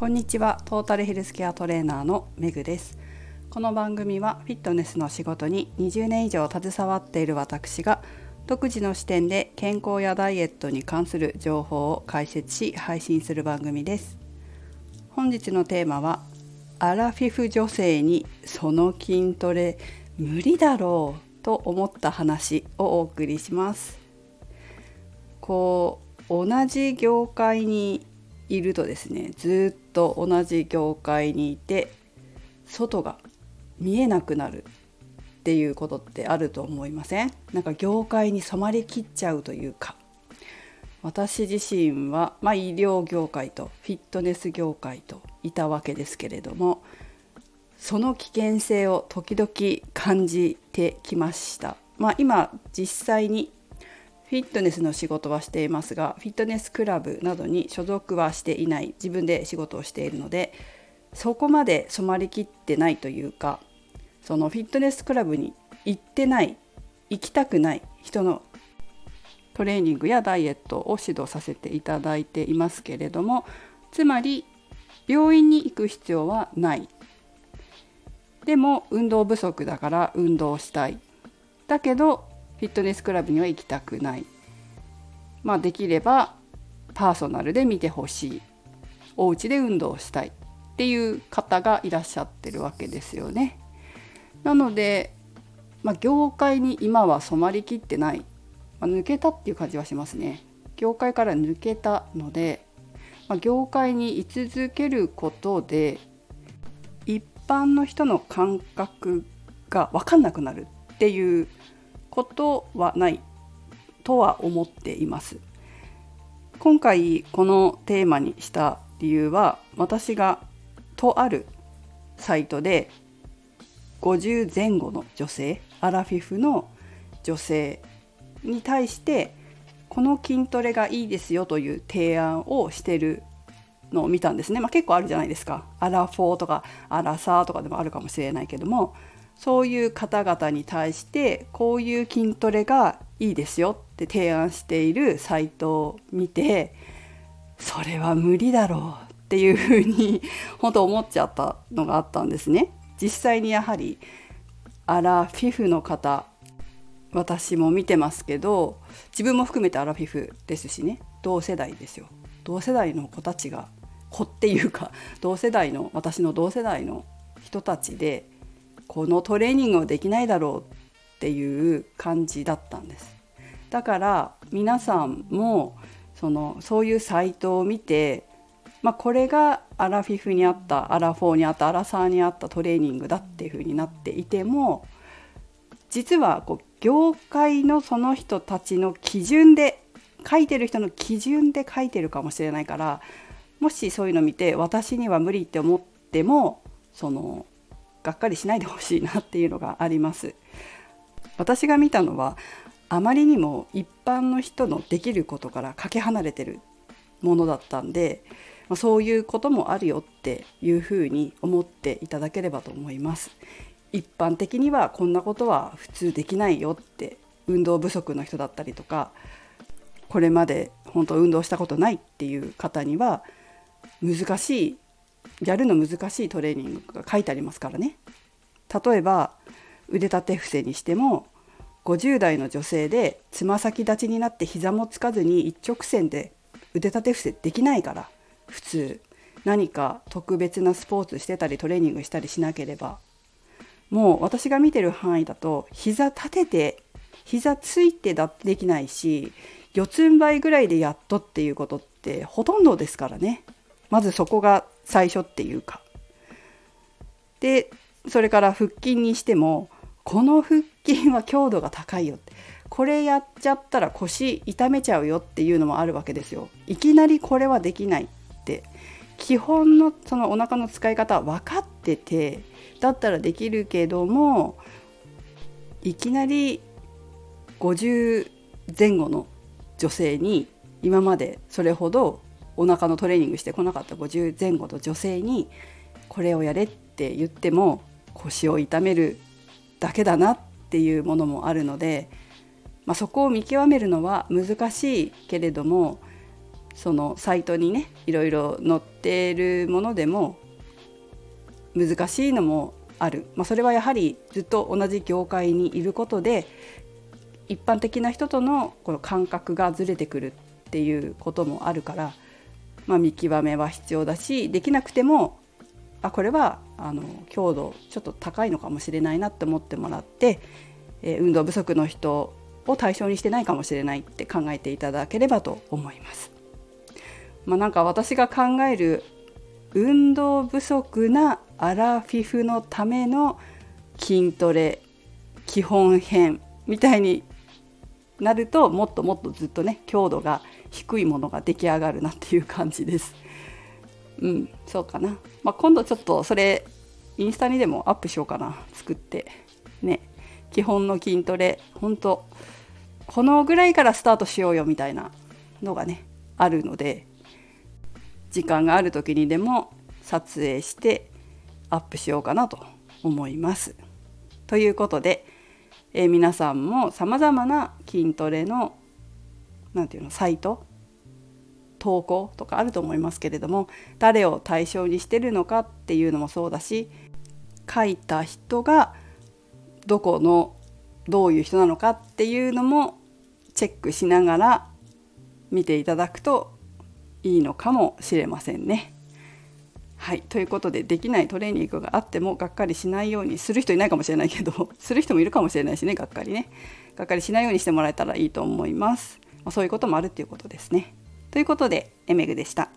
こんにちは。トータルヘルスケアトレーナーのめぐです。この番組はフィットネスの仕事に20年以上携わっている私が独自の視点で健康やダイエットに関する情報を解説し配信する番組です。本日のテーマはアラフィフ女性にその筋トレ無理だろうと思った話をお送りします。こう同じ業界にいるとですねずっと同じ業界にいて外が見えなくなるっていうことってあると思いません？なんか業界に染まりきっちゃうというか私自身は、まあ、医療業界とフィットネス業界といたわけですけれどもその危険性を時々感じてきました。まあ、今実際にフィットネスの仕事はしていますがフィットネスクラブなどに所属はしていない自分で仕事をしているのでそこまで染まりきってないというかそのフィットネスクラブに行ってない行きたくない人のトレーニングやダイエットを指導させていただいていますけれどもつまり病院に行く必要はない。でも運動不足だから運動したい。だけどフィットネスクラブには行きたくないまあできればパーソナルで見てほしいお家で運動したいっていう方がいらっしゃってるわけですよね。なので、まあ、業界に今は染まりきってない、まあ、抜けたっていう感じはしますね。業界から抜けたので、まあ、業界に居続けることで一般の人の感覚が分かんなくなるっていうことはないとは思っています。今回このテーマにした理由は私がとあるサイトで50前後の女性アラフィフの女性に対してこの筋トレがいいですよという提案をしてるのを見たんですね、まあ、結構あるじゃないですかアラフォーとかアラサーとかでもあるかもしれないけどもそういう方々に対してこういう筋トレがいいですよって提案しているサイトを見てそれは無理だろうっていうふうに本当思っちゃったのがあったんですね。実際にやはりアラフィフの方私も見てますけど自分も含めてアラフィフですしね同世代ですよ同世代の子たちが子っていうか同世代の私の同世代の人たちでこのトレーニングをできないだろうっていう感じだったんです。だから皆さんもそのそういうサイトを見て、まあ、これがアラフィフにあったアラフォーにあったアラサーにあったトレーニングだっていうふうになっていても実はこう業界のその人たちの基準で書いてる人の基準で書いてるかもしれないからもしそういうの見て私には無理って思ってもそのがっかりしないでほしいなっていうのがあります。私が見たのはあまりにも一般の人のできることからかけ離れてるものだったんで、ま、そういうこともあるよっていうふうに思っていただければと思います。一般的にはこんなことは普通できないよって運動不足の人だったりとかこれまで本当運動したことないっていう方には難しいやるの難しいトレーニングが書いてありますからね。例えば腕立て伏せにしても50代の女性でつま先立ちになって膝もつかずに一直線で腕立て伏せできないから普通。何か特別なスポーツしてたりトレーニングしたりしなければ。もう私が見てる範囲だと膝立てて膝ついてだってできないし四つん這いぐらいでやっとっていうことってほとんどですからね。まずそこが最初っていうか。でそれから腹筋にしてもこの腹筋は強度が高いよってこれやっちゃったら腰痛めちゃうよっていうのもあるわけですよ。いきなりこれはできないって基本のそのお腹の使い方分かっててだったらできるけどもいきなり50前後の女性に今までそれほどお腹のトレーニングしてこなかった50前後の女性にこれをやれって言っても腰を痛めるだけだなっていうものもあるので、まあ、そこを見極めるのは難しいけれどもそのサイトにねいろいろ載っているものでも難しいのもある、まあ、それはやはりずっと同じ業界にいることで一般的な人とのこの感覚がずれてくるっていうこともあるから、まあ、見極めは必要だしできなくてもあこれはあの強度ちょっと高いのかもしれないなって思ってもらって、えー、運動不足の人を対象にしてないかもしれないって考えていただければと思います。まあ、なんか私が考える運動不足なアラフィフのための筋トレ基本編みたいになるともっともっとずっとね強度が低いものが出来上がるなっていう感じです。うん、そうかな。まあ、今度ちょっとそれインスタにでもアップしようかな作ってね基本の筋トレ本当このぐらいからスタートしようよみたいなのがねあるので時間がある時にでも撮影してアップしようかなと思います。ということで、えー、皆さんもさまざまな筋トレの何て言うのサイト？投稿とかあると思いますけれども誰を対象にしてるのかっていうのもそうだし書いた人がどこのどういう人なのかっていうのもチェックしながら見ていただくといいのかもしれませんね。はい。ということでできないトレーニングがあってもがっかりしないようにする人いないかもしれないけどする人もいるかもしれないしねがっかりね。がっかりしないようにしてもらえたらいいと思います、そういうこともあるっていうことですね。ということでエメグでした。